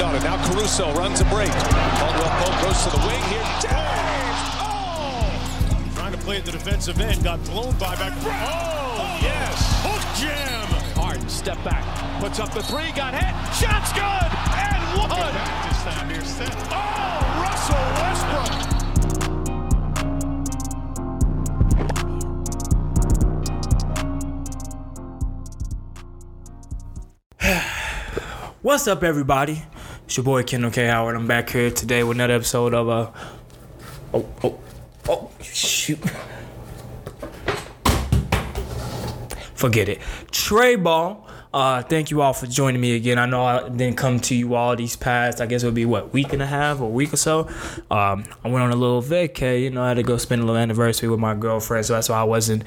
Granddaughter. Now Caruso runs a break. Caldwell Pope goes to the wing here. James! Oh! Trying to play at the defensive end. Got blown by back. Oh, yes. Hook jam. Harden step back. Puts up the three. Got hit. Shot's good. And one. Just down here set. Oh, Russell Westbrook. What's up, everybody? It's your boy Kendall K. Howard. I'm back here today with another episode of uh oh oh oh shoot. Forget it. Trey Ball. Uh, thank you all for joining me again. I know I didn't come to you all these past. I guess it would be what week and a half or week or so. Um, I went on a little vacay. You know, I had to go spend a little anniversary with my girlfriend, so that's why I wasn't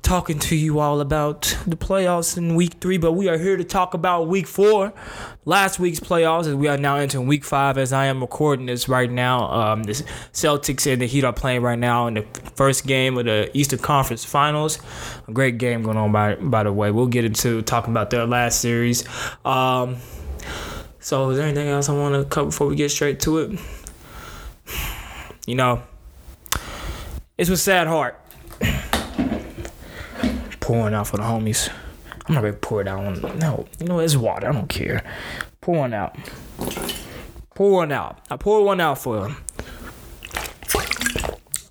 talking to you all about the playoffs in week three. But we are here to talk about week four, last week's playoffs, as we are now entering week five. As I am recording this right now, um, the Celtics and the Heat are playing right now in the first game of the Eastern Conference Finals. A great game going on by by the way. We'll get into talking about their last series. Um, so, is there anything else I want to cover before we get straight to it? You know, it's with sad heart. Pouring out for the homies. I'm not gonna pour it out. No, you know it's water. I don't care. Pour one out. Pour one out. I pour one out for them.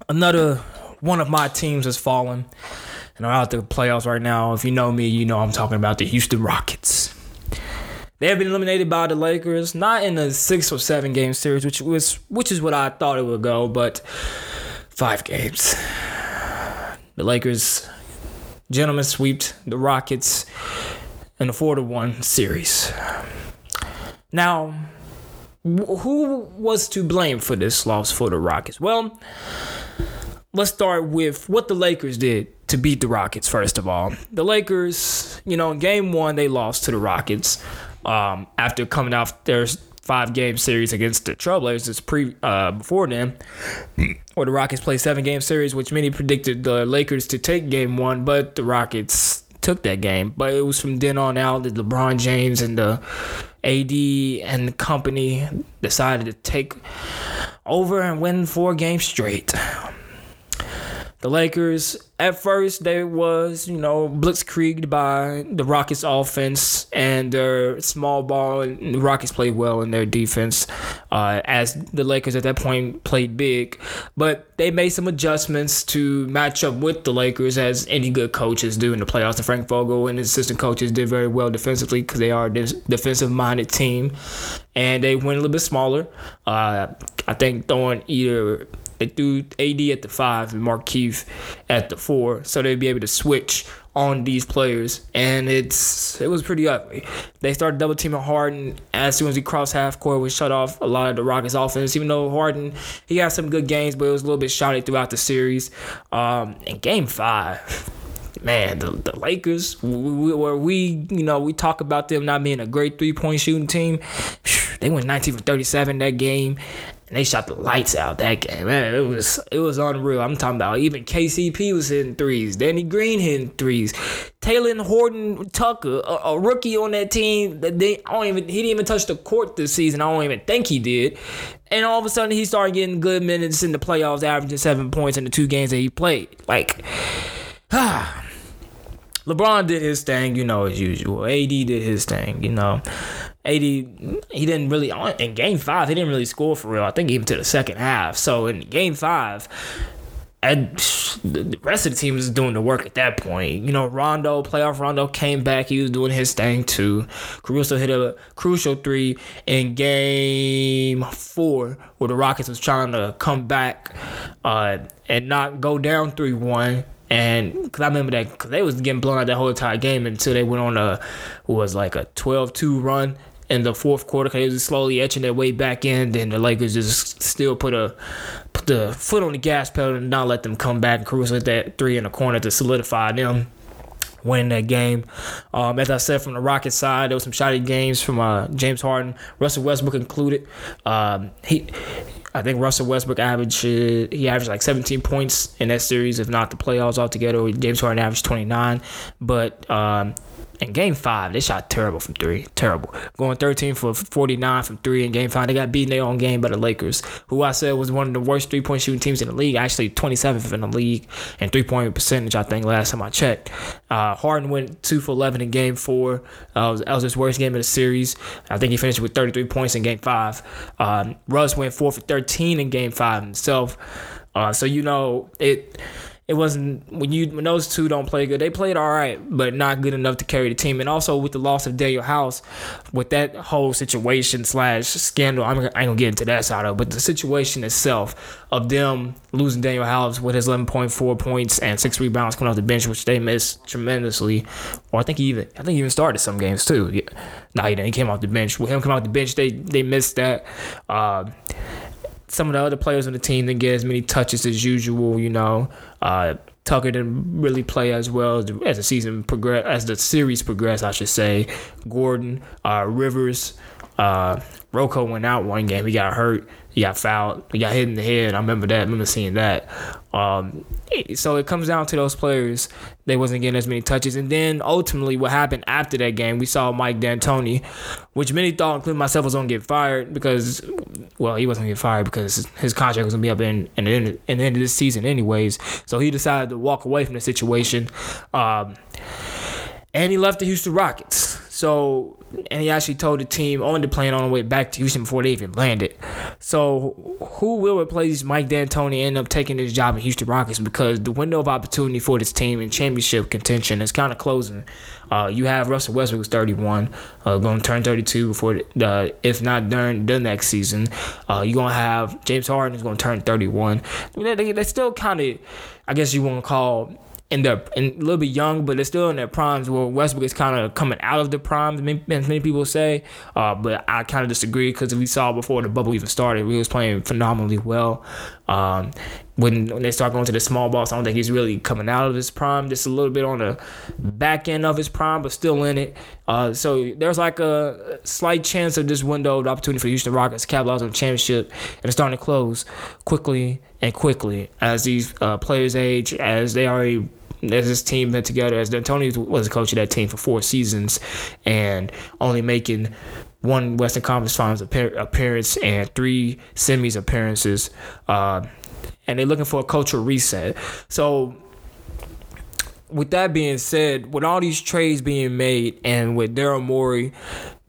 Another one of my teams has fallen and are out the playoffs right now. If you know me, you know I'm talking about the Houston Rockets. They have been eliminated by the Lakers, not in a six or seven game series, which was which is what I thought it would go, but five games. The Lakers, gentlemen, swept the Rockets in a four to one series. Now, wh- who was to blame for this loss for the Rockets? Well, let's start with what the Lakers did to beat the Rockets, first of all. The Lakers, you know, in game one, they lost to the Rockets um, after coming off their five game series against the Trailblazers pre, uh, before then, where the Rockets played seven game series, which many predicted the Lakers to take game one, but the Rockets took that game. But it was from then on out that LeBron James and the AD and the company decided to take over and win four games straight. The Lakers, at first, they was, you know, blitzkrieged by the Rockets offense and their small ball. And the Rockets played well in their defense, uh, as the Lakers at that point played big. But they made some adjustments to match up with the Lakers, as any good coaches do in the playoffs. And Frank Vogel and his assistant coaches did very well defensively because they are a defensive-minded team, and they went a little bit smaller. Uh, I think throwing either they threw AD at the five and Markieff at the four, so they'd be able to switch on these players, and it's it was pretty ugly. They started double teaming Harden as soon as he crossed half court, which shut off a lot of the Rockets' offense. Even though Harden he had some good games, but it was a little bit shoddy throughout the series. Um, in Game Five. Man, the, the Lakers, where we, you know, we talk about them not being a great three point shooting team. They went 19 for 37 that game and they shot the lights out that game. Man, it was it was unreal. I'm talking about even KCP was hitting threes, Danny Green hitting threes, Talen Horton Tucker, a, a, rookie on that team that they I don't even he didn't even touch the court this season. I don't even think he did. And all of a sudden he started getting good minutes in the playoffs, averaging seven points in the two games that he played. Like, ah. LeBron did his thing, you know, as usual. AD did his thing, you know. AD, he didn't really, in game five, he didn't really score for real. I think even to the second half. So in game five, and the rest of the team was doing the work at that point. You know, Rondo, playoff Rondo came back. He was doing his thing too. Caruso hit a crucial three in game four where the Rockets was trying to come back uh, and not go down 3 1. And because I remember that, because they was getting blown out that whole entire game until they went on a, was like a 12 2 run in the fourth quarter because they was slowly etching their way back in. Then the Lakers just still put a put the foot on the gas pedal and not let them come back. And Caruso hit that three in the corner to solidify them winning that game. Um, as I said, from the Rockets side, there was some shoddy games from uh, James Harden, Russell Westbrook included. Um, he, I think Russell Westbrook averaged he averaged like 17 points in that series, if not the playoffs altogether. James Harden averaged 29, but um, in game five, they shot terrible from three. Terrible. Going 13 for 49 from three in game five. They got beaten their own game by the Lakers, who I said was one of the worst three point shooting teams in the league. Actually, 27th in the league and three point percentage, I think, last time I checked. Uh, Harden went two for 11 in game four. Uh, that was his worst game of the series. I think he finished with 33 points in game five. Um, Russ went four for 13 in game five himself. Uh, so, you know, it it wasn't when you when those two don't play good. They played all right, but not good enough to carry the team. And also with the loss of Danuel House, with that whole situation slash scandal, I'm I ain't gonna get into that side of it, but the situation itself of them losing Danuel House with his 11.4 points and six rebounds coming off the bench, which they missed tremendously. Or I think he even I think he even started some games too. Yeah. No, he didn't. He came off the bench. With him coming off the bench, they they missed that. Uh, some of the other players on the team didn't get as many touches as usual. You know, uh, Tucker didn't really play as well as the, as the season progressed, as the series progressed, I should say. Gordon, uh, Rivers, uh, Rocco went out one game. He got hurt. He got fouled. He got hit in the head. I remember that. I remember seeing that. Um, so it comes down to those players. They wasn't getting as many touches. And then ultimately, what happened after that game, we saw Mike D'Antoni, which many thought, including myself, was going to get fired because, well, he wasn't going to get fired because his contract was going to be up in, in, the end, in the end of this season, anyways. So he decided to walk away from the situation. Um, and he left the Houston Rockets. So, and he actually told the team on the plane on the way back to Houston before they even landed. So, who will replace Mike D'Antoni and end up taking his job in Houston Rockets? Because the window of opportunity for this team in championship contention is kind of closing. Uh, you have Russell Westbrook who's 31, uh, going to turn 32 before, the, if not during the next season. Uh, you're going to have James Harden who's going to turn 31. They, they, they still kind of, I guess you want to call in their in, a little bit young, but they're still in their primes. Where Westbrook is kind of coming out of the primes, many, many people say. Uh, but I kind of disagree because we saw before the bubble even started, he was playing phenomenally well. Um, when when they start going to the small balls, I don't think he's really coming out of his prime. Just a little bit on the back end of his prime, but still in it. Uh, so there's like a slight chance of this window of opportunity for Houston Rockets to capitalize on the championship, and it's starting to close quickly and quickly as these uh, players age, as they already as this team been together, as Tony was a coach of that team for four seasons, and only making one Western Conference Finals appearance and three semis appearances, uh, and they're looking for a cultural reset. So, with that being said, with all these trades being made, and with Daryl Morey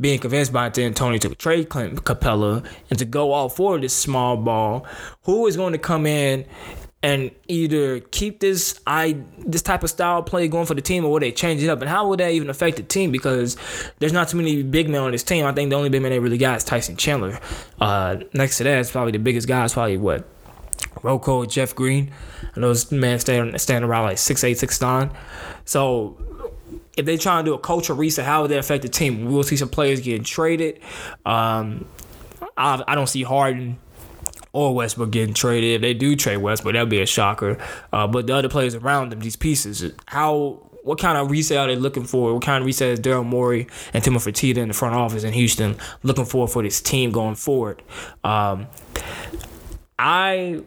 being convinced by D'Antoni to trade Clint Capela and to go all for this small ball, who is going to come in and either keep this I this type of style play going for the team or will they change it up? And how would that even affect the team? Because there's not too many big men on this team. I think the only big man they really got is Tyson Chandler. Uh, next to that, it's probably the biggest guy. It's probably what Rocco, Jeff Green. And those men stand stand around like six eight, six nine. So if they try to do a culture reset, how would that affect the team? We'll see some players getting traded. Um, I, I don't see Harden or Westbrook getting traded. If they do trade Westbrook, that'd be a shocker. Uh, but the other players around them, these pieces, how what kind of reset are they looking for? What kind of reset is Daryl Morey and Timothy Fertitta in the front office in Houston looking for for this team going forward? Um, I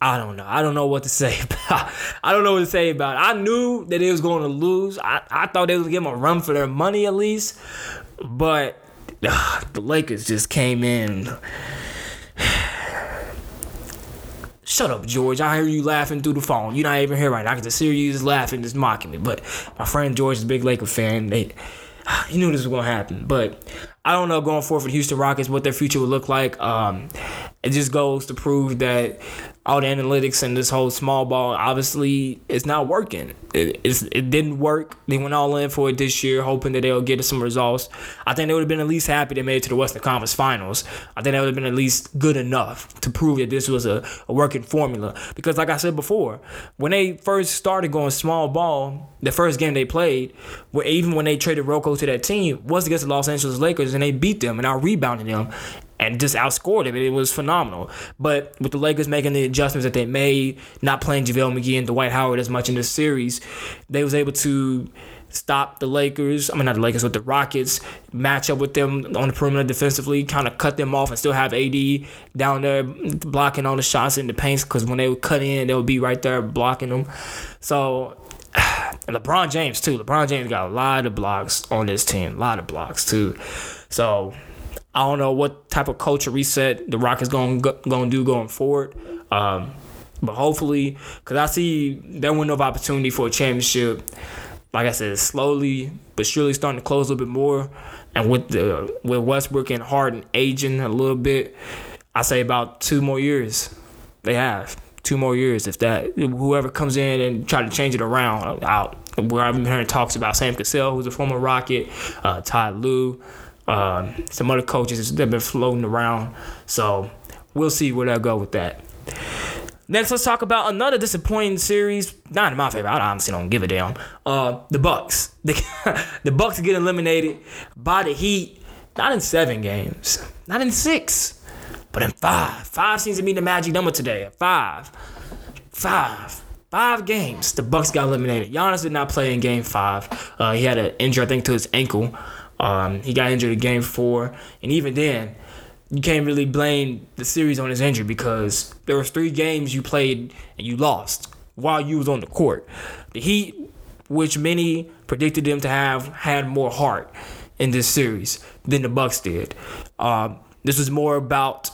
I don't know. I don't know what to say about. I don't know what to say about. It. I knew that they was going to lose. I, I thought they was give them a run for their money at least, but uh, the Lakers just came in Shut up, George. I hear you laughing through the phone. You're not even here right now. I can just hear you just laughing, just mocking me. But my friend George is a big Laker fan. They, he knew this was gonna happen. But I don't know going forward for the Houston Rockets what their future would look like. Um, it just goes to prove that all the analytics and this whole small ball obviously it's not working. It, it didn't work. They went all in for it this year, hoping that they'll get some results. I think they would have been at least happy they made it to the Western Conference Finals. I think that would have been at least good enough to prove that this was a, a working formula. Because like I said before, when they first started going small ball, the first game they played, even when they traded Rocco to that team, was against the Los Angeles Lakers and they beat them and out rebounded them and just outscored him. It was phenomenal. But with the Lakers making the adjustments that they made, not playing JaVale McGee and Dwight Howard as much in this series, they was able to stop the Lakers. I mean, not the Lakers, but the Rockets. Match up with them on the perimeter defensively, kind of cut them off, and still have AD down there blocking all the shots in the paint. Because when they would cut in, they would be right there blocking them. So And LeBron James too. LeBron James got a lot of blocks on this team. A lot of blocks too. So I don't know what type of culture reset the Rockets going going to do going forward. Um, but hopefully, because I see their window of opportunity for a championship, like I said, slowly but surely starting to close a little bit more. And with the with Westbrook and Harden aging a little bit, I say about two more years. They have two more years. If that whoever comes in and try to change it around, out where I've been hearing talks about Sam Cassell, who's a former Rocket, uh, Ty Lue, uh, some other coaches that have been floating around. So we'll see where they'll go with that. Next, let's talk about another disappointing series. Not in my favor. I honestly don't give a damn. Uh, the Bucks. The, the Bucks get eliminated by the Heat. Not in seven games. Not in six. But in five. Five seems to be the magic number today. Five. Five. Five games. The Bucks got eliminated. Giannis did not play in Game Five. Uh, he had an injury, I think, to his ankle. Um, he got injured in Game Four, and even then, you can't really blame the series on his injury because there was three games you played and you lost while you was on the court. The Heat, which many predicted them to have, had more heart in this series than the Bucks did. Um, this was more about.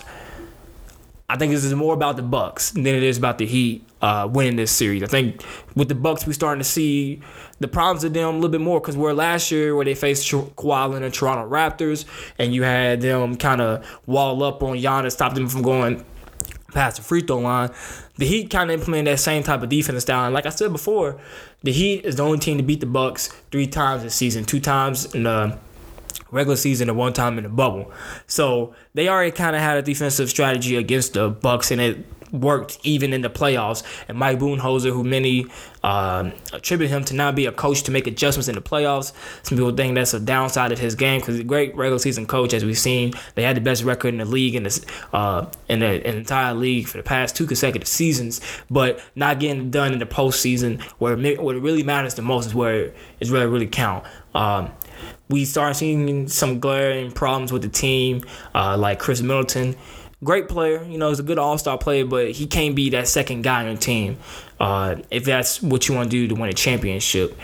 I think this is more about the Bucks than it is about the Heat uh, winning this series. I think with the Bucks, we're starting to see the problems of them a little bit more because where last year where they faced Kawhi and the Toronto Raptors, and you had them kind of wall up on Giannis, stop them from going past the free throw line. The Heat kind of implemented that same type of defense style. And like I said before, the Heat is the only team to beat the Bucks three times this season, two times in the regular season and one time in the bubble. So they already kind of had a defensive strategy against the Bucks, and it worked even in the playoffs. And Mike Budenholzer, who many uh, attribute him to not be a coach to make adjustments in the playoffs, some people think that's a downside of his game because he's a great regular season coach, as we've seen. They had the best record in the league in this uh, in the, in the entire league for the past two consecutive seasons, but not getting done in the postseason where it, where it really matters the most is where it's really really count. Um, we start seeing some glaring problems with the team, uh, like Khris Middleton. Great player, you know, he's a good all star player, but he can't be that second guy on your team uh, if that's what you want to do to win a championship.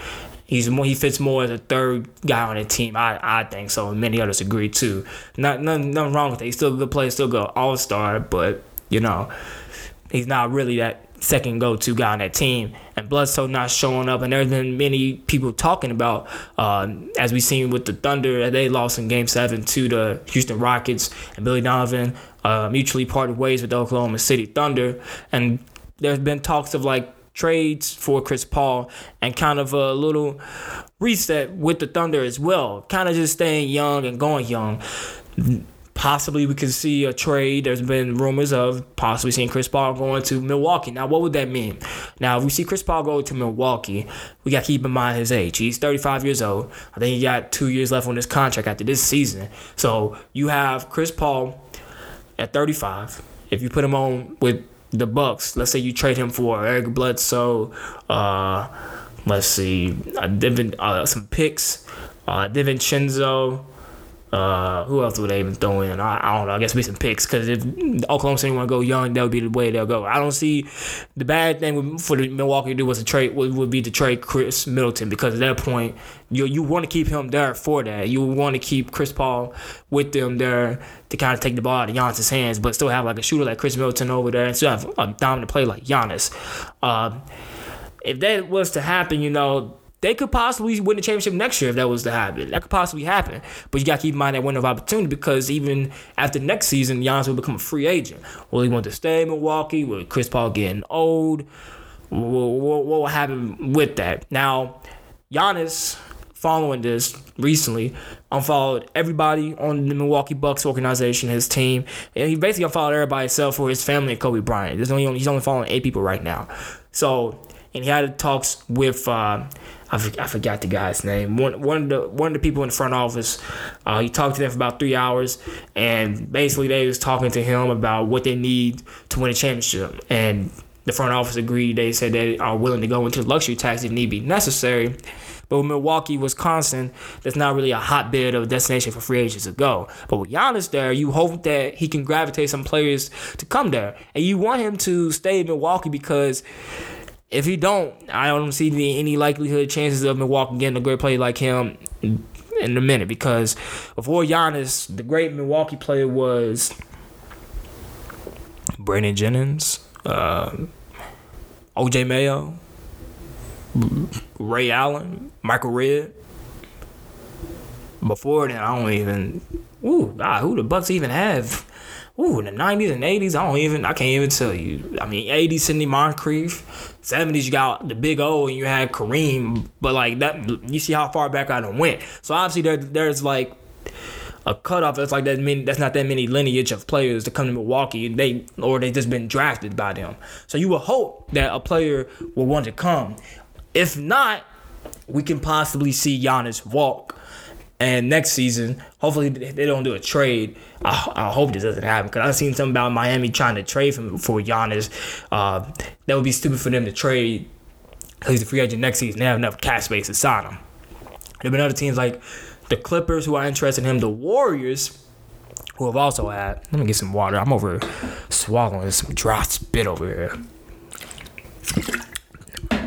He's more, he fits more as a third guy on the team. I, I think so, and many others agree too. Not nothing, nothing wrong with it. He's still a good player, still good all star, but you know, he's not really that second go to guy on that team. And Bledsoe not showing up, and there's been many people talking about, uh, as we seen with the Thunder, they lost in Game Seven to the Houston Rockets, and Billy Donovan uh, mutually parted ways with the Oklahoma City Thunder, and there's been talks of like trades for Chris Paul and kind of a little reset with the Thunder as well, kind of just staying young and going young Possibly we could see a trade. There's been rumors of possibly seeing Chris Paul going to Milwaukee. Now, what would that mean? Now, if we see Chris Paul go to Milwaukee, we got to keep in mind his age. He's 35 years old. I think he got two years left on his contract after this season. So you have Chris Paul at 35. If you put him on with the Bucks, let's say you trade him for Eric Bledsoe, uh, let's see, uh, Devin, uh, some picks, uh, DiVincenzo, uh, who else would they even throw in? I, I don't know. I guess be some picks because if Oklahoma City want to go young, that would be the way they'll go. I don't see the bad thing for the Milwaukee to do was to trade would, would be to trade Khris Middleton because at that point you you want to keep him there for that. You want to keep Chris Paul with them there to kind of take the ball out of Giannis' hands, but still have like a shooter like Khris Middleton over there and still have a dominant play like Giannis. Uh, if that was to happen, you know they could possibly win the championship next year if that was to happen. That could possibly happen. But you got to keep in mind that window of opportunity because even after next season, Giannis will become a free agent. Will he want to stay in Milwaukee? Will Chris Paul getting old? What will happen with that? Now, Giannis, following this recently, unfollowed everybody on the Milwaukee Bucks organization, his team, and he basically unfollowed everybody except for his family and Kobe Bryant. There's only he's only following eight people right now. So, and he had talks with. Uh, I, I forgot the guy's name. One one of the one of the people in the front office. Uh, he talked to them for about three hours, and basically they was talking to him about what they need to win a championship. And the front office agreed. They said they are willing to go into luxury tax if need be necessary. But with Milwaukee, Wisconsin, that's not really a hotbed of destination for free agents to go. But with Giannis there, you hope that he can gravitate some players to come there, and you want him to stay in Milwaukee because if he don't, I don't see any, any likelihood chances of Milwaukee getting a great player like him in a minute because before Giannis, the great Milwaukee player was Brandon Jennings, uh, OJ Mayo, Ray Allen, Michael Redd. Before then, I don't even. Ooh, God, who the Bucks even have? Ooh, in the nineties and eighties, I don't even. I can't even tell you. I mean, eighties, Sidney Moncrief. Seventies, you got the Big O, and you had Kareem. But like that, you see how far back I done went. So obviously, there, there's like a cutoff. That's like that many. That's not that many lineage of players to come to Milwaukee. They or they just been drafted by them. So you would hope that a player will want to come. If not, we can possibly see Giannis walk. And next season, hopefully they don't do a trade. I, I hope this doesn't happen because I've seen something about Miami trying to trade him for Giannis. Uh, that would be stupid for them to trade because he's a free agent next season. They have enough cap space to sign him. There have been other teams like the Clippers who are interested in him, the Warriors who have also had. Let me get some water. I'm over swallowing some dry spit over here.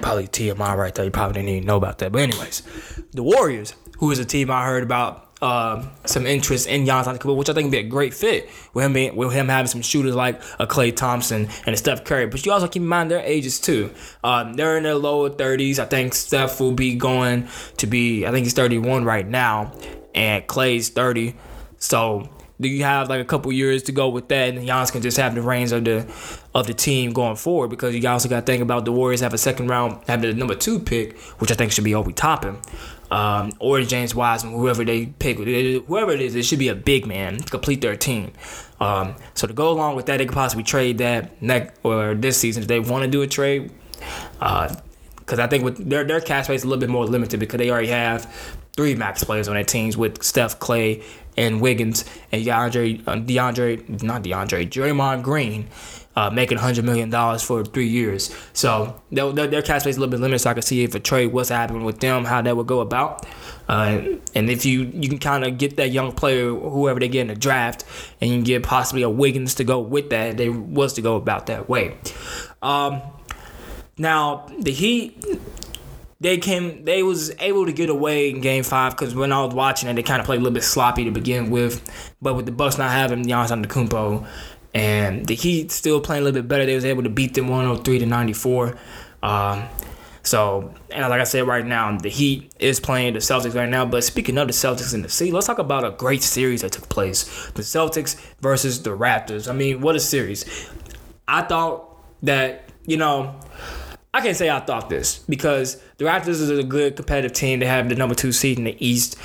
Probably TMI right there. You probably didn't even know about that. But anyways, the Warriors, who is a team I heard about uh, some interest in Giannis Antetokounmpo, which I think would be a great fit with him being, with him having some shooters like a Klay Thompson and a Steph Curry. But you also keep in mind their ages too. Um, they're in their lower 30s. I think Steph will be going to be. I think he's 31 right now, and Klay's 30. So do you have like a couple years to go with that, and Giannis can just have the reins of the of the team going forward because you also got to think about the Warriors have a second round, have the number two pick, which I think should be Obi Toppin um, or James Wiseman, whoever they pick, whoever it is, it should be a big man to complete their team. Um, so to go along with that, they could possibly trade that next or this season if they want to do a trade. Because uh, I think with their their cap space is a little bit more limited because they already have three max players on their teams with Steph, Klay, and Wiggins, and DeAndre, uh, DeAndre, not DeAndre, Draymond Green uh, making $100 million for three years. So their, their cap space is a little bit limited, so I can see if a trade was happening with them, how that would go about. Uh, and if you you can kind of get that young player, whoever they get in the draft, and you can get possibly a Wiggins to go with that, they was to go about that way. Um, now the Heat they came they was able to get away in game five because when I was watching it, they kind of played a little bit sloppy to begin with. But with the Bucks not having Giannis Antetokounmpo and the Heat still playing a little bit better. They was able to beat them 103 to 94. Um, so, and like I said right now, the Heat is playing the Celtics right now. But speaking of the Celtics in the sea, let's talk about a great series that took place. The Celtics versus the Raptors. I mean, what a series. I thought that, you know, I can't say I thought this because the Raptors is a good competitive team. They have the number two seed in the East.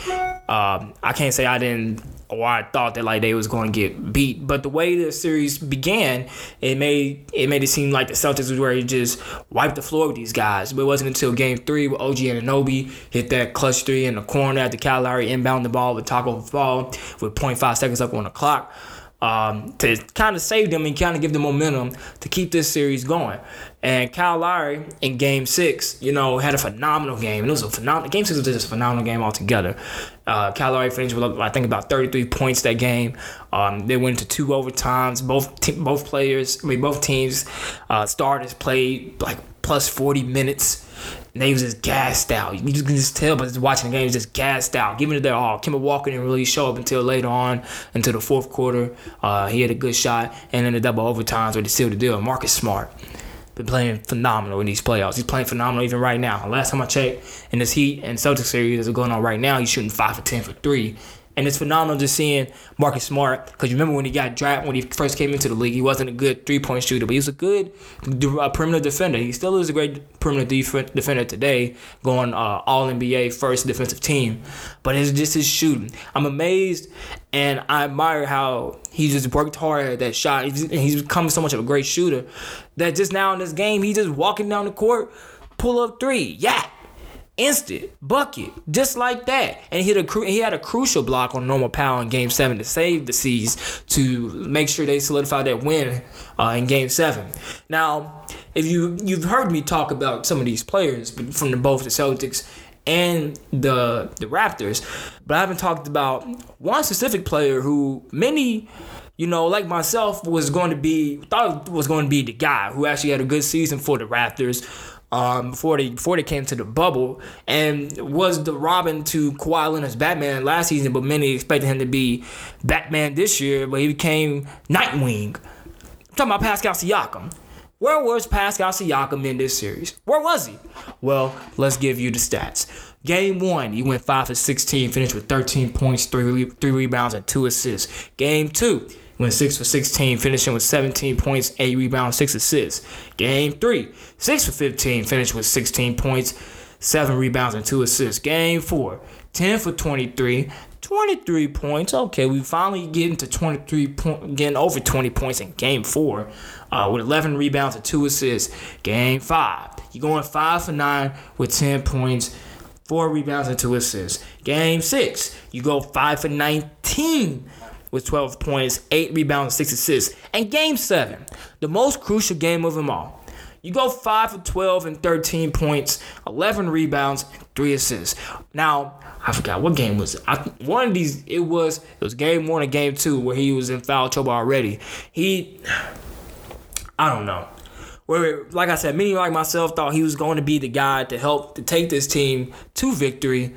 Um, I can't say I didn't or I thought that like they was going to get beat. But the way the series began, it made it made it seem like the Celtics was ready to just wipe the floor with these guys. But it wasn't until Game Three with OG Anunoby hit that clutch three in the corner at the Lowry inbound the ball with Tacko Fall with 0.5 seconds up on the clock. Um, to kind of save them and kind of give them momentum to keep this series going. And Kyle Lowry in Game Six, you know, had a phenomenal game. It was a phenomenal Game Six was just a phenomenal game altogether. Uh, Kyle Lowry finished with I think about 33 points that game. Um, they went into two overtimes. Both te- both players, I mean both teams, uh, starters played like plus 40 minutes. And they was just gassed out. You can just tell, but just watching the game, just gassed out, giving it their all. Kemba Walker didn't really show up until later on, until the fourth quarter. Uh, he had a good shot, and then the double overtimes where they sealed the deal. Marcus Smart been playing phenomenal in these playoffs. He's playing phenomenal even right now. Last time I checked, in this Heat and Celtics series that's going on right now, he's shooting five for ten for three. And it's phenomenal just seeing Marcus Smart because you remember when he got drafted when he first came into the league, he wasn't a good three point shooter, but he was a good uh, perimeter defender. He still is a great perimeter def- defender today, going uh, All NBA first defensive team. But it's just his shooting. I'm amazed and I admire how he just worked hard at that shot. He's, he's become so much of a great shooter that just now in this game, he just walking down the court, pull up three, yeah instant bucket, just like that. And he had a he had a crucial block on Norman Powell in Game Seven to save the C's to make sure they solidified that win uh, in Game Seven. Now, if you you've heard me talk about some of these players from the, both the Celtics and the the Raptors, but I haven't talked about one specific player who many you know, like myself, was going to be thought was going to be the guy who actually had a good season for the Raptors. Um, before they before they came to the bubble, and was the Robin to Kawhi Leonard's Batman last season, but many expected him to be Batman this year, but he became Nightwing. I'm talking about Pascal Siakam. Where was Pascal Siakam in this series? Where was he? Well, let's give you the stats. Game one, he went 5 for 16, finished with 13 points, 3, three rebounds, and 2 assists. Game two, went 6 for 16, finishing with 17 points, 8 rebounds, 6 assists. Game 3, 6 for 15, finished with 16 points, 7 rebounds, and 2 assists. Game 4, 10 for 23, 23 points. Okay, we finally getting to 23 point, getting over 20 points in game 4 uh, with 11 rebounds and 2 assists. Game 5, you're going 5 for 9 with 10 points. Four rebounds and two assists. Game six, you go five for 19 with 12 points, 8 rebounds, 6 assists. And game 7, the most crucial game of them all. You go 5 for 12 and 13 points, 11 rebounds, and 3 assists. Now, I forgot what game was it. I, one of these, it was it was game 1 and game 2 where he was in foul trouble already. He I don't know. Where, like I said, many like myself thought he was going to be the guy to help to take this team to victory.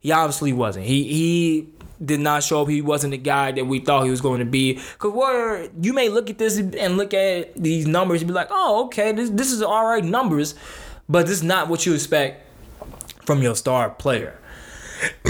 He obviously wasn't. He he did not show up. He wasn't the guy that we thought he was going to be. Cause where you may look at this and look at these numbers and be like, oh, okay, this this is all right numbers, but this is not what you expect from your star player.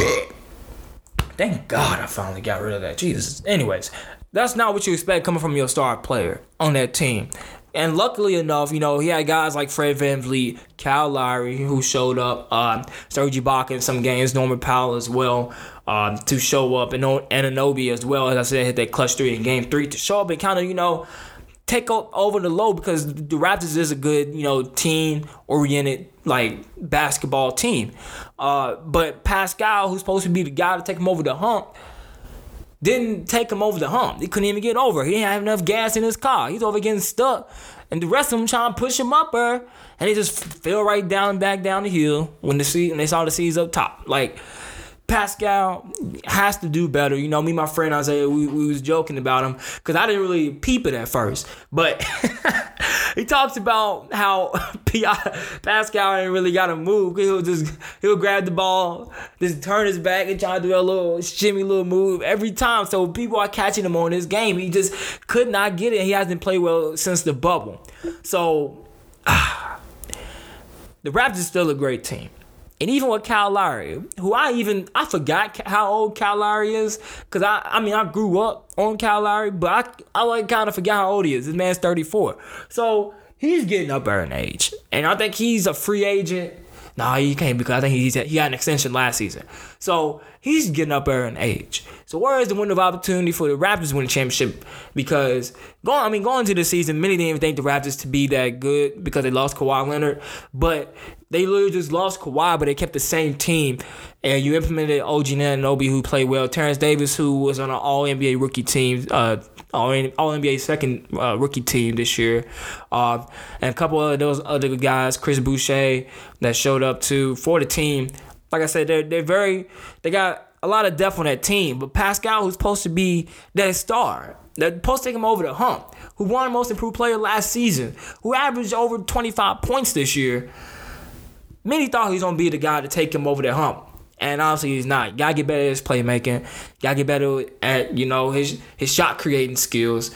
Thank God I finally got rid of that. Jesus. Anyways, that's not what you expect coming from your star player on that team. And luckily enough, you know, he had guys like Fred VanVleet, Kyle Lowry, who showed up, um, Serge Ibaka in some games, Norman Powell as well, um, to show up, and Anunoby as well, as I said, hit that clutch three in game three to show up and kind of, you know, take over the load because the Raptors is a good, you know, team oriented like basketball team. Uh, but Pascal, who's supposed to be the guy to take him over the hump, didn't take him over the hump. He couldn't even get over. He didn't have enough gas in his car. He's over getting stuck. And the rest of them trying to push him up there. And he just fell right down back down the hill when the sea when they saw the seas up top. Like Pascal has to do better. You know, me, my friend Isaiah, we, we was joking about him because I didn't really peep it at first. But he talks about how Pascal ain't really got to move. He'll just he'll grab the ball, just turn his back and try to do a little shimmy little move every time. So people are catching him on this game. He just could not get it. He hasn't played well since the bubble. So the Raptors still a great team. And even with Kyle Lowry, who I even I forgot how old Kyle Lowry is, cause I I mean I grew up on Kyle Lowry, but I I like kind of forgot how old he is. This man's 34, so he's getting up there in age, and I think he's a free agent. Nah, he can't because I think he's he had an extension last season, so he's getting up there in age. So where is the window of opportunity for the Raptors to win the championship? Because going, I mean, going into the season, many didn't even think the Raptors to be that good because they lost Kawhi Leonard, but they literally just lost Kawhi, but they kept the same team. And you implemented OG Anunoby, who played well. Terrence Davis, who was on an All NBA rookie team, uh, All NBA second uh, rookie team this year, uh, and a couple of those other guys, Chris Boucher, that showed up too for the team. Like I said, they're they're very they got a lot of depth on that team. But Pascal, who's supposed to be that star, that supposed to take him over the hump, who won Most Improved Player last season, who averaged over 25 points this year Many thought he was gonna be the guy to take him over the hump. And obviously he's not. Gotta get better at his playmaking. Gotta get better at, you know, his his shot creating skills.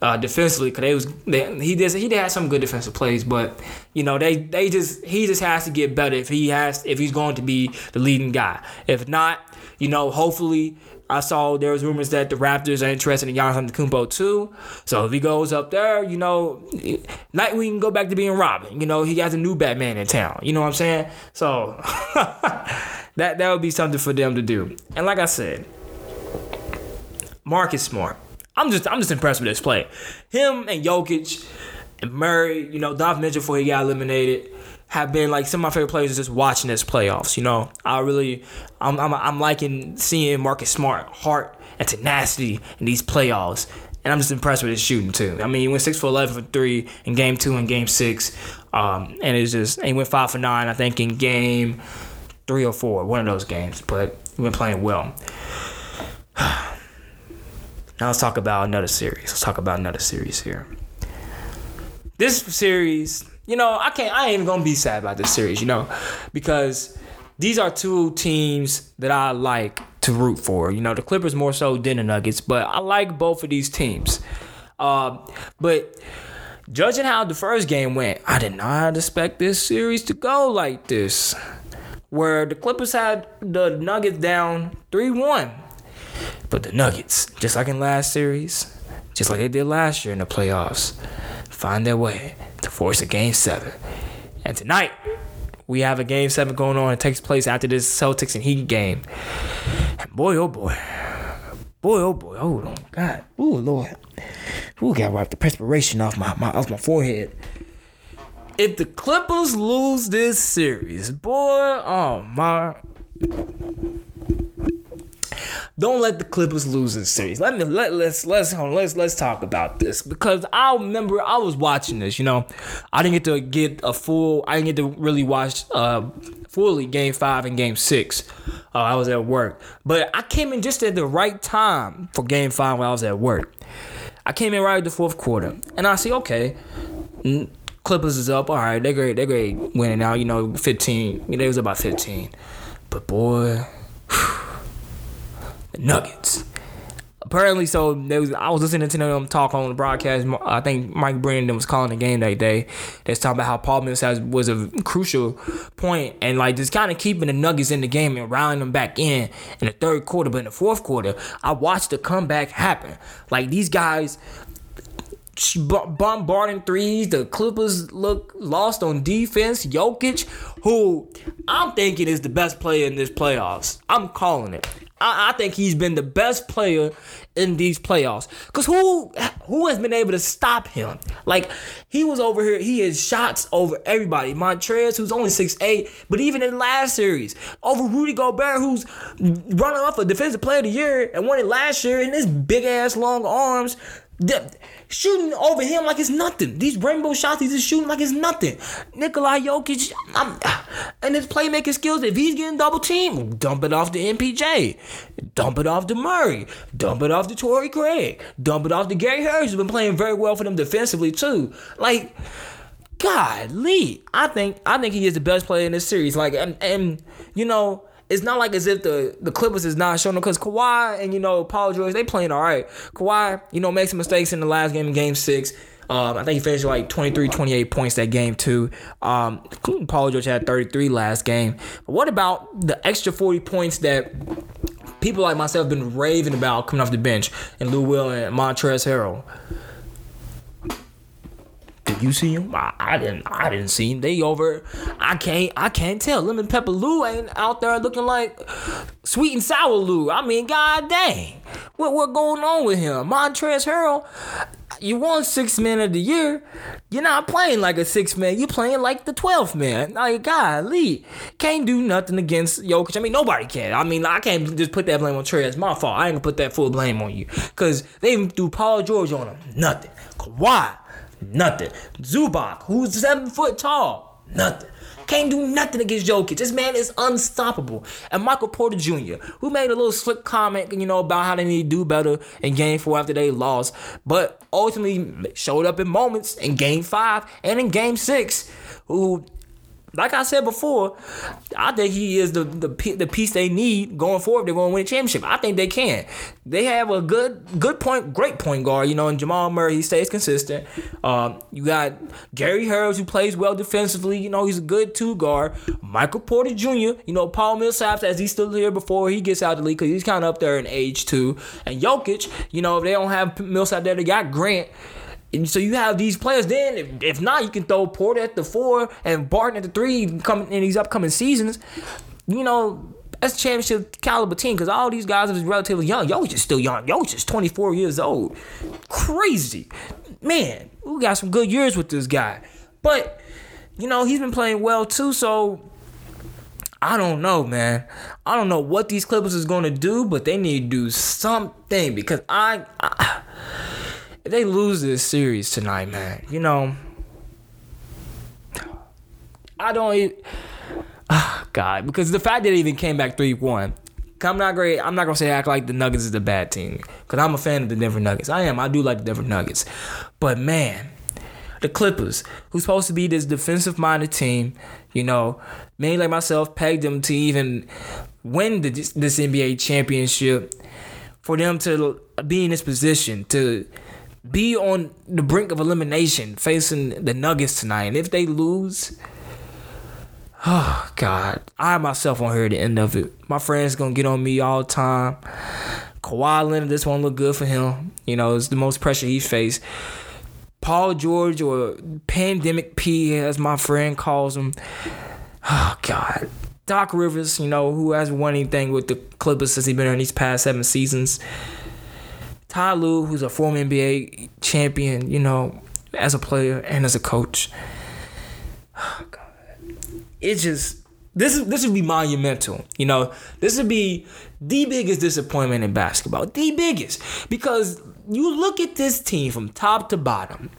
Uh, defensively, cause they was they, he did he did have some good defensive plays, but you know they they just he just has to get better if he has if he's going to be the leading guy. If not, you know, hopefully I saw there was rumors that the Raptors are interested in Giannis Antetokounmpo too. So if he goes up there, you know, Nightwing can go back to being Robin. You know, he has a new Batman in town. You know what I'm saying? So that that would be something for them to do. And like I said, Marcus Smart. I'm just I'm just impressed with this play. Him and Jokic and Murray, you know, Donovan Mitchell before he got eliminated have been like some of my favorite players just watching this playoffs. You know, I really, I'm, I'm, I'm liking seeing Marcus Smart heart and tenacity in these playoffs. And I'm just impressed with his shooting too. I mean, he went six for eleven for three in game two and game six, um, and it's just and he went five for nine. I think in game three or four, one of those games. But we've been playing well. now let's talk about another series. Let's talk about another series here. This series you know, I can't. I ain't even gonna be sad about this series, you know, because these are two teams that I like to root for. You know, the Clippers more so than the Nuggets, but I like both of these teams. Uh, but judging how the first game went, I did not expect this series to go like this. Where the Clippers had the Nuggets down 3 1. But the Nuggets, just like in last series, just like they did last year in the playoffs, find their way to force a game seven. And tonight, we have a game seven going on. It takes place after this Celtics and Heat game. And boy, oh boy. Boy, oh boy. Hold on. God. Ooh, Lord. Ooh, gotta wipe the perspiration off my, my off my forehead. If the Clippers lose this series, boy, oh my don't let the Clippers lose this series. Let me let let's let's let's let's talk about this because I remember I was watching this. You know, I didn't get to get a full. I didn't get to really watch uh fully Game Five and Game Six. Uh, I was at work, but I came in just at the right time for Game Five when I was at work. I came in right at the fourth quarter, and I see okay. Clippers is up. All right, they're great. They're great winning now. You know, 15. I mean, they was about 15. But boy, the Nuggets. Apparently, so there was, I was listening to them talk on the broadcast. I think Mike Brandon was calling the game that day. They was talking about how Paul Millsap was a crucial point and like just kind of keeping the Nuggets in the game and rallying them back in in the third quarter. But in the fourth quarter, I watched the comeback happen. Like these guys, bombarding threes. The Clippers look lost on defense. Jokic, who I'm thinking is the best player in this playoffs. I'm calling it. I, I think he's been the best player in these playoffs. Cause who who has been able to stop him? Like he was over here, he has shots over everybody. Montrez, who's only six eight, but even in last series, over Rudy Gobert, who's running off a defensive player of the year and won it last year in his big ass long arms shooting over him like it's nothing. These rainbow shots, he's just shooting like it's nothing. Nikolai Jokic, I'm, and his playmaking skills, if he's getting double teamed, dump it off the MPJ, dump it off to Murray, dump it off to Torrey Craig, dump it off to Gary Harris, who's been playing very well for them defensively too. Like, God, Lee, I think I think he is the best player in this series. Like, and, and you know, it's not like as if the, the Clippers is not showing them because Kawhi and you know Paul George they playing all right. Kawhi you know makes mistakes in the last game Game Six. Um, I think he finished like 23, 28 points that game too. Um, Paul George had 33 last game. But what about the extra 40 points that people like myself have been raving about coming off the bench and Lou Will and Montrezl Harrell? You see him? I, I, didn't. I didn't see him. They over. I can't. I can't tell. Lemon pepper Lou ain't out there looking like sweet and sour Lou. I mean, god dang, what what going on with him? Montrezl Harrell, you won six man of the year. You're not playing like a six man. You're playing like the twelfth man. Like golly, can't do nothing against Jokic. I mean, nobody can. I mean, I can't just put that blame on Trey. It's my fault. I ain't gonna put that full blame on you because they even threw Paul George on him. Nothing. Why? Nothing. Zubac, who's seven foot tall, nothing. Can't do nothing against Jokic. This man is unstoppable. And Michael Porter Jr., who made a little slick comment, you know, about how they need to do better in game four after they lost, but ultimately showed up in moments in game five and in game six, who like I said before, I think he is the the the piece they need going forward. They're going to win a championship. I think they can. They have a good good point, great point guard. You know, and Jamal Murray he stays consistent. Um, you got Gary Harris who plays well defensively. You know, he's a good two guard. Michael Porter Jr. You know, Paul Millsap as he's still here before he gets out of the league because he's kind of up there in age too. And Jokic, you know, if they don't have Millsap there, they got Grant. And so you have these players. Then, if, if not, you can throw Porter at the four and Barton at the three coming in these upcoming seasons. You know, that's championship caliber team because all these guys are relatively young. Yo, just still young. Yo, just 24 years old. Crazy. Man, we got some good years with this guy. But, you know, he's been playing well too, so I don't know, man. I don't know what these Clippers is going to do, but they need to do something because I, I if they lose this series tonight, man, you know, I don't even. Oh, ah, God, because the fact that they even came back three one. I'm not great. I'm not gonna say act like the Nuggets is the bad team because I'm a fan of the Denver Nuggets. I am. I do like the Denver Nuggets, but man, the Clippers, who's supposed to be this defensive minded team, you know, many like myself pegged them to even win the, this NBA championship. For them to be in this position, to be on the brink of elimination, facing the Nuggets tonight, and if they lose, oh God, I myself won't hear the end of it. My friends gonna get on me all the time. Kawhi Leonard, this won't look good for him. You know, it's the most pressure he's faced. Paul George or Pandemic P, as my friend calls him. Oh God. Doc Rivers, you know, who hasn't won anything with the Clippers since he's been in these past seven seasons. Ty Lue, who's a former NBA champion, you know, as a player and as a coach. Oh just this is this would be monumental. You know, this would be the biggest disappointment in basketball. The biggest. Because you look at this team from top to bottom.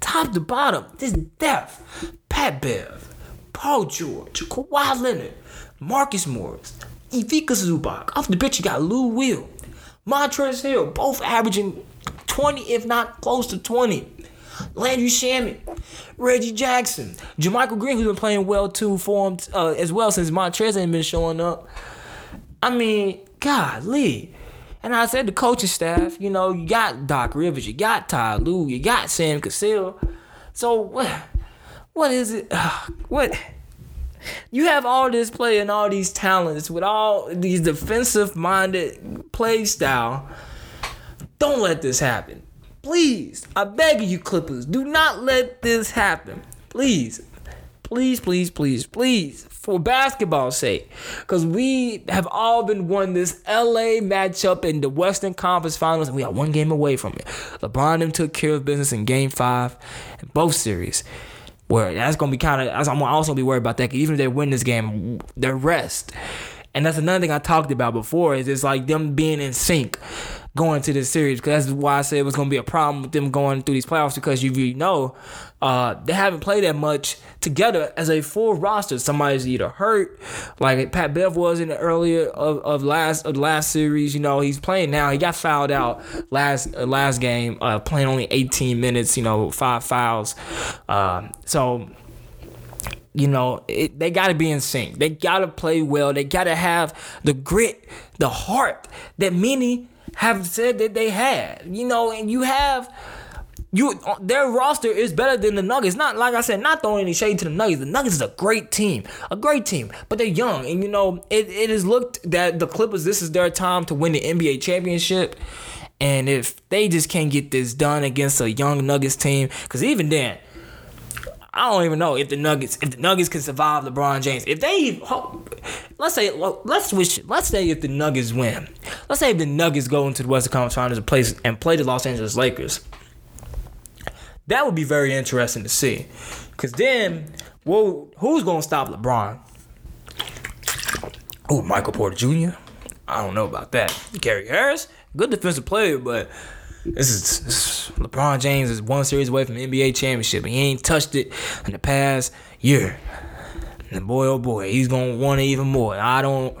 Top to bottom. This depth. Pat Bev, Paul George, Kawhi Leonard, Marcus Morris, Ivica Zubac. Off the bench, you got Lou Will, Montrezl Hill, both averaging 20, if not close to 20. Landry Shamet, Reggie Jackson, JaMychal Green, who's been playing well too for him uh, as well since Montrez ain't been showing up. I mean, golly. And I said the coaching staff, you know, you got Doc Rivers, you got Ty Lue, you got Sam Cassell. So what what is it? What you have all this play and all these talents with all these defensive minded play style. Don't let this happen. Please, I beg of you, Clippers, do not let this happen. Please, please, please, please, please, for basketball's sake, because we have all been won this LA matchup in the Western Conference Finals, and we are one game away from it. LeBron them took care of business in Game Five, in both series. Where that's gonna be kind of, I'm also gonna be worried about that. Cause even if they win this game, their rest, and that's another thing I talked about before. Is it's like them being in sync going to this series because that's why I said it was to be a problem with them going through these playoffs because you really know uh, they haven't played that much together as a full roster. Somebody's either hurt, like Pat Bev was in the earlier of, of last of last series. You know he's playing now. He got fouled out last uh, last game, uh, playing only 18 minutes. You know five fouls. Uh, so you know, it, they got to be in sync. They got to play well. They got to have the grit, the heart that many have said that they had. You know, and you have you uh, their roster is better than the Nuggets. Not like I said, not throwing any shade to the Nuggets. The Nuggets is a great team, a great team, but they're young, and you know it, it is looked that the Clippers this is their time to win the NBA championship. And if they just can't get this done against a young Nuggets team, because even then, I don't even know if the Nuggets if the Nuggets can survive LeBron James. If they let's say let's switch let's say if the Nuggets win. Let's say if the Nuggets go into the Western Conference Finals and play and play the Los Angeles Lakers. That would be very interesting to see. Cause then well who's gonna stop LeBron? Oh, Michael Porter Jr. I don't know about that. Gary Harris, good defensive player, but this is, this is LeBron James is one series away from NBA championship. He ain't touched it in the past year. And boy, oh boy, he's gonna want it even more. I don't.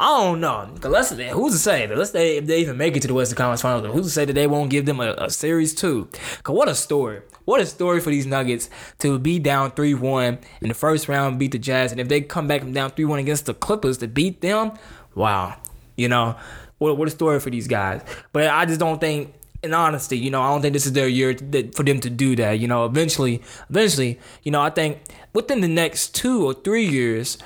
I don't know. Let's, who's to say that? Let's say if they even make it to the Western Conference Finals, who's to say that they won't give them a, a series two? Cause what a story! What a story for these Nuggets to be down three one in the first round, beat the Jazz, and if they come back from down three one against the Clippers to beat them, wow! You know, what, what a story for these guys. But I just don't think, in honesty, you know, I don't think this is their year for them to do that. You know, eventually, eventually, you know, I think within the next two or three years,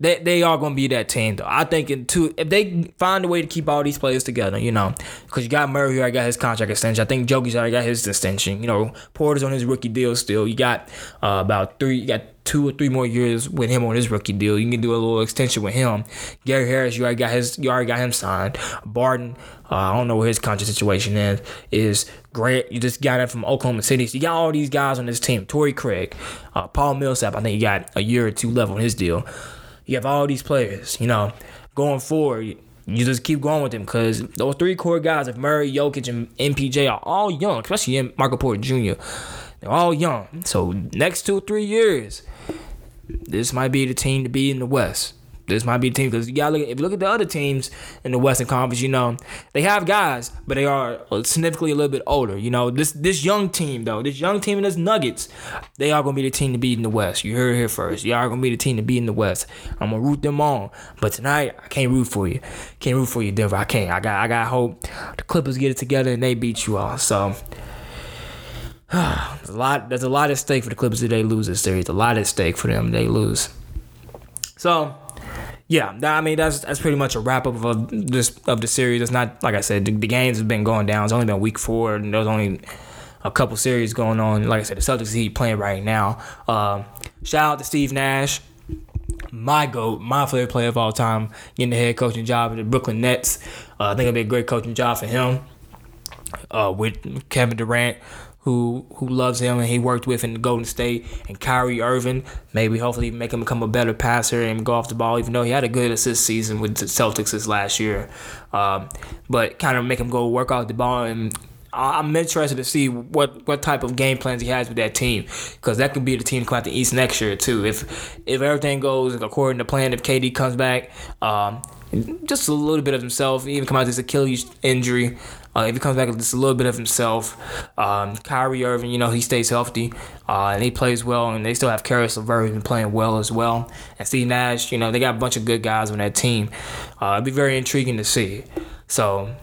they, they are going to be that team though. I think in two if they find a way to keep all these players together, you know, because you got Murray already got his contract extension. I think Jokic's already got his extension. You know, Porter's on his rookie deal still. You got uh, about three. You got two or three more years with him on his rookie deal. You can do a little extension with him. Gary Harris, you already got his. You already got him signed. Barton, uh, I don't know what his contract situation is. Is Grant, you just got him from Oklahoma City. So you got all these guys on this team. Torrey Craig, uh, Paul Millsap. I think you got a year or two left on his deal. You have all these players, you know, going forward. You just keep going with them because those three core guys, if Murray, Jokic, and MPJ are all young, especially Michael Porter Jr., they're all young. So next two three years, this might be the team to be in the West. This might be a team because you gotta look. If you look at the other teams in the Western Conference, you know they have guys, but they are significantly a little bit older. You know this this young team though, this young team and this Nuggets, they are gonna be the team to beat in the West. You heard it here first. Y'all are gonna be the team to beat in the West. I'm gonna root them on, but tonight I can't root for you. Can't root for you, Denver. I can't. I got I got hope the Clippers get it together and they beat you all. So. there's a lot. There's a lot at stake for the Clippers if they lose this series. A lot at stake for them they lose. So, yeah, I mean that's that's pretty much a wrap up of this of the series. It's not like I said, the, the games have been going down. It's only been week four, and there's only a couple series going on. Like I said, the Celtics Heat playing right now. Uh, shout out to Steve Nash, my goat, my favorite player of all time, getting the head coaching job at the Brooklyn Nets. Uh, I think it'll be a great coaching job for him. Uh, with Kevin Durant, who who loves him and he worked with in Golden State, and Kyrie Irving. Maybe hopefully make him become a better passer and go off the ball, even though he had a good assist season with the Celtics this last year. Um, but kind of make him go work out the ball and. I'm interested to see what, what type of game plans he has with that team because that could be the team to come out the East next year too. If if everything goes according to plan, if KD comes back, um, just a little bit of himself, even come out of this Achilles injury, uh, if he comes back with just a little bit of himself, um, Kyrie Irving, you know, he stays healthy uh, and he plays well, and they still have Caris LeVert playing well as well. And Steve Nash, you know, they got a bunch of good guys on that team. Uh, it'd be very intriguing to see. So,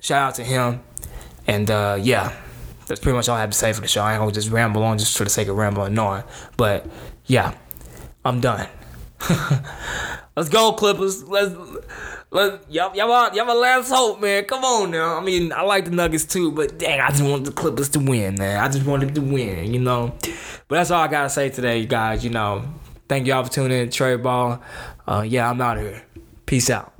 shout out to him. And uh, yeah, that's pretty much all I have to say for the show. I ain't gonna just ramble on just for the sake of rambling on. But yeah, I'm done. Let's go, Clippers. Let's let y'all y'all y'all my last hope, man. Come on now. I mean, I like the Nuggets too, but dang, I just want the Clippers to win, man. I just wanted to win, you know. But that's all I gotta say today, guys. You know, thank y'all for tuning in. Trey Ball. Uh, yeah, I'm out here. Peace out.